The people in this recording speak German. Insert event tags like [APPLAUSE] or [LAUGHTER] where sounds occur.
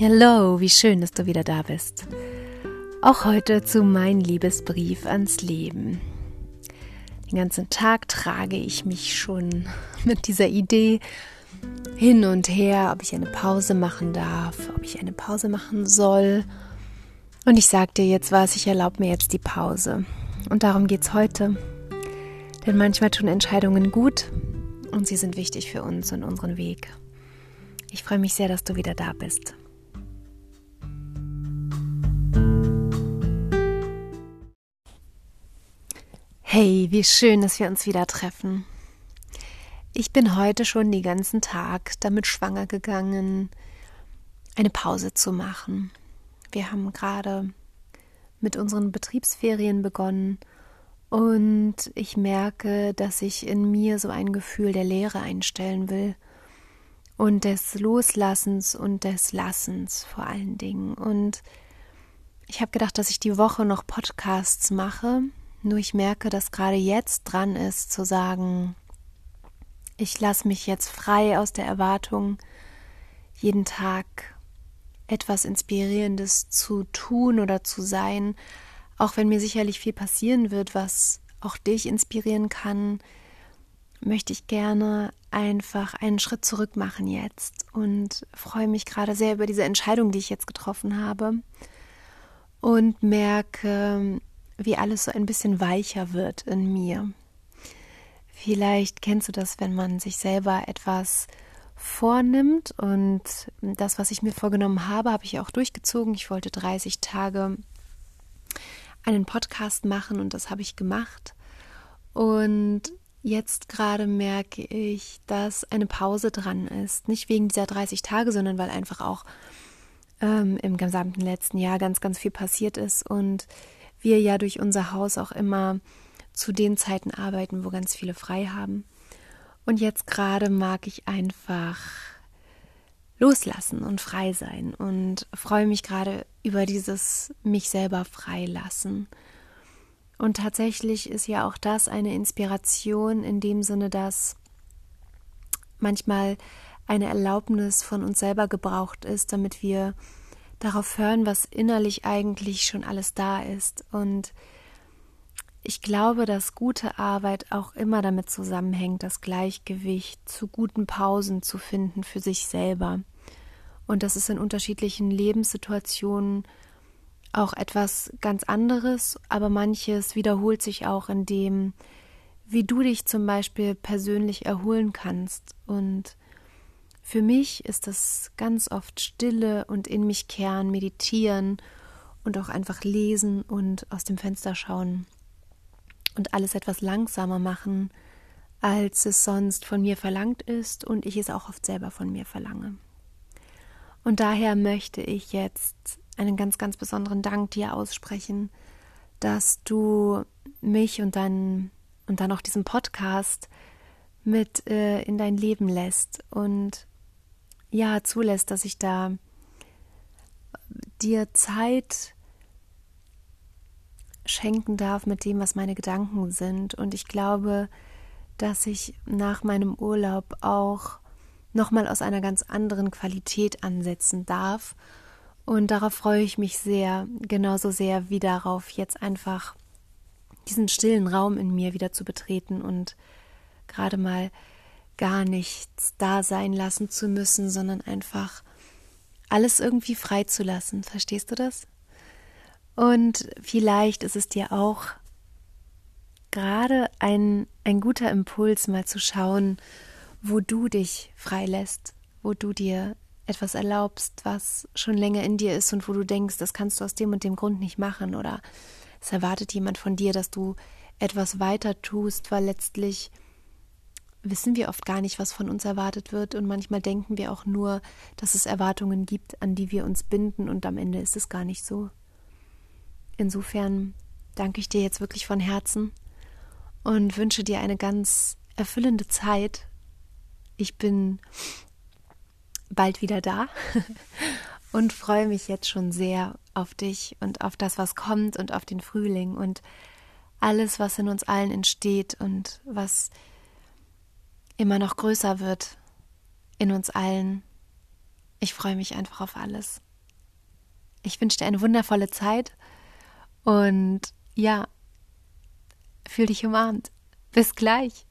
Hallo, wie schön, dass du wieder da bist. Auch heute zu mein Liebesbrief ans Leben. Den ganzen Tag trage ich mich schon [LAUGHS] mit dieser Idee hin und her, ob ich eine Pause machen darf, ob ich eine Pause machen soll. Und ich sag dir jetzt was, ich erlaube mir jetzt die Pause. Und darum geht's heute. Denn manchmal tun Entscheidungen gut und sie sind wichtig für uns und unseren Weg. Ich freue mich sehr, dass du wieder da bist. Hey, wie schön, dass wir uns wieder treffen. Ich bin heute schon den ganzen Tag damit schwanger gegangen, eine Pause zu machen. Wir haben gerade mit unseren Betriebsferien begonnen und ich merke, dass ich in mir so ein Gefühl der Leere einstellen will und des Loslassens und des Lassens vor allen Dingen. Und ich habe gedacht, dass ich die Woche noch Podcasts mache nur ich merke, dass gerade jetzt dran ist zu sagen, ich lasse mich jetzt frei aus der Erwartung, jeden Tag etwas Inspirierendes zu tun oder zu sein, auch wenn mir sicherlich viel passieren wird, was auch dich inspirieren kann, möchte ich gerne einfach einen Schritt zurück machen jetzt und freue mich gerade sehr über diese Entscheidung, die ich jetzt getroffen habe. Und merke, wie alles so ein bisschen weicher wird in mir. Vielleicht kennst du das, wenn man sich selber etwas vornimmt und das, was ich mir vorgenommen habe, habe ich auch durchgezogen. Ich wollte 30 Tage einen Podcast machen und das habe ich gemacht. Und jetzt gerade merke ich, dass eine Pause dran ist. Nicht wegen dieser 30 Tage, sondern weil einfach auch ähm, im gesamten letzten Jahr ganz, ganz viel passiert ist und wir ja durch unser Haus auch immer zu den Zeiten arbeiten, wo ganz viele frei haben. Und jetzt gerade mag ich einfach loslassen und frei sein und freue mich gerade über dieses mich selber freilassen. Und tatsächlich ist ja auch das eine Inspiration in dem Sinne, dass manchmal eine Erlaubnis von uns selber gebraucht ist, damit wir darauf hören, was innerlich eigentlich schon alles da ist. Und ich glaube, dass gute Arbeit auch immer damit zusammenhängt, das Gleichgewicht zu guten Pausen zu finden für sich selber. Und das ist in unterschiedlichen Lebenssituationen auch etwas ganz anderes, aber manches wiederholt sich auch in dem, wie du dich zum Beispiel persönlich erholen kannst und für mich ist das ganz oft Stille und in mich kehren, meditieren und auch einfach lesen und aus dem Fenster schauen und alles etwas langsamer machen, als es sonst von mir verlangt ist und ich es auch oft selber von mir verlange. Und daher möchte ich jetzt einen ganz, ganz besonderen Dank dir aussprechen, dass du mich und dann und dann auch diesen Podcast mit äh, in dein Leben lässt und ja zulässt, dass ich da dir Zeit schenken darf mit dem, was meine Gedanken sind. Und ich glaube, dass ich nach meinem Urlaub auch nochmal aus einer ganz anderen Qualität ansetzen darf. Und darauf freue ich mich sehr, genauso sehr wie darauf, jetzt einfach diesen stillen Raum in mir wieder zu betreten und gerade mal gar nichts da sein lassen zu müssen, sondern einfach alles irgendwie frei zu lassen. Verstehst du das? Und vielleicht ist es dir auch gerade ein, ein guter Impuls, mal zu schauen, wo du dich freilässt, wo du dir etwas erlaubst, was schon länger in dir ist und wo du denkst, das kannst du aus dem und dem Grund nicht machen oder es erwartet jemand von dir, dass du etwas weiter tust, weil letztlich wissen wir oft gar nicht, was von uns erwartet wird und manchmal denken wir auch nur, dass es Erwartungen gibt, an die wir uns binden und am Ende ist es gar nicht so. Insofern danke ich dir jetzt wirklich von Herzen und wünsche dir eine ganz erfüllende Zeit. Ich bin bald wieder da [LAUGHS] und freue mich jetzt schon sehr auf dich und auf das, was kommt und auf den Frühling und alles, was in uns allen entsteht und was immer noch größer wird in uns allen. Ich freue mich einfach auf alles. Ich wünsche dir eine wundervolle Zeit und ja, fühl dich umarmt. Bis gleich.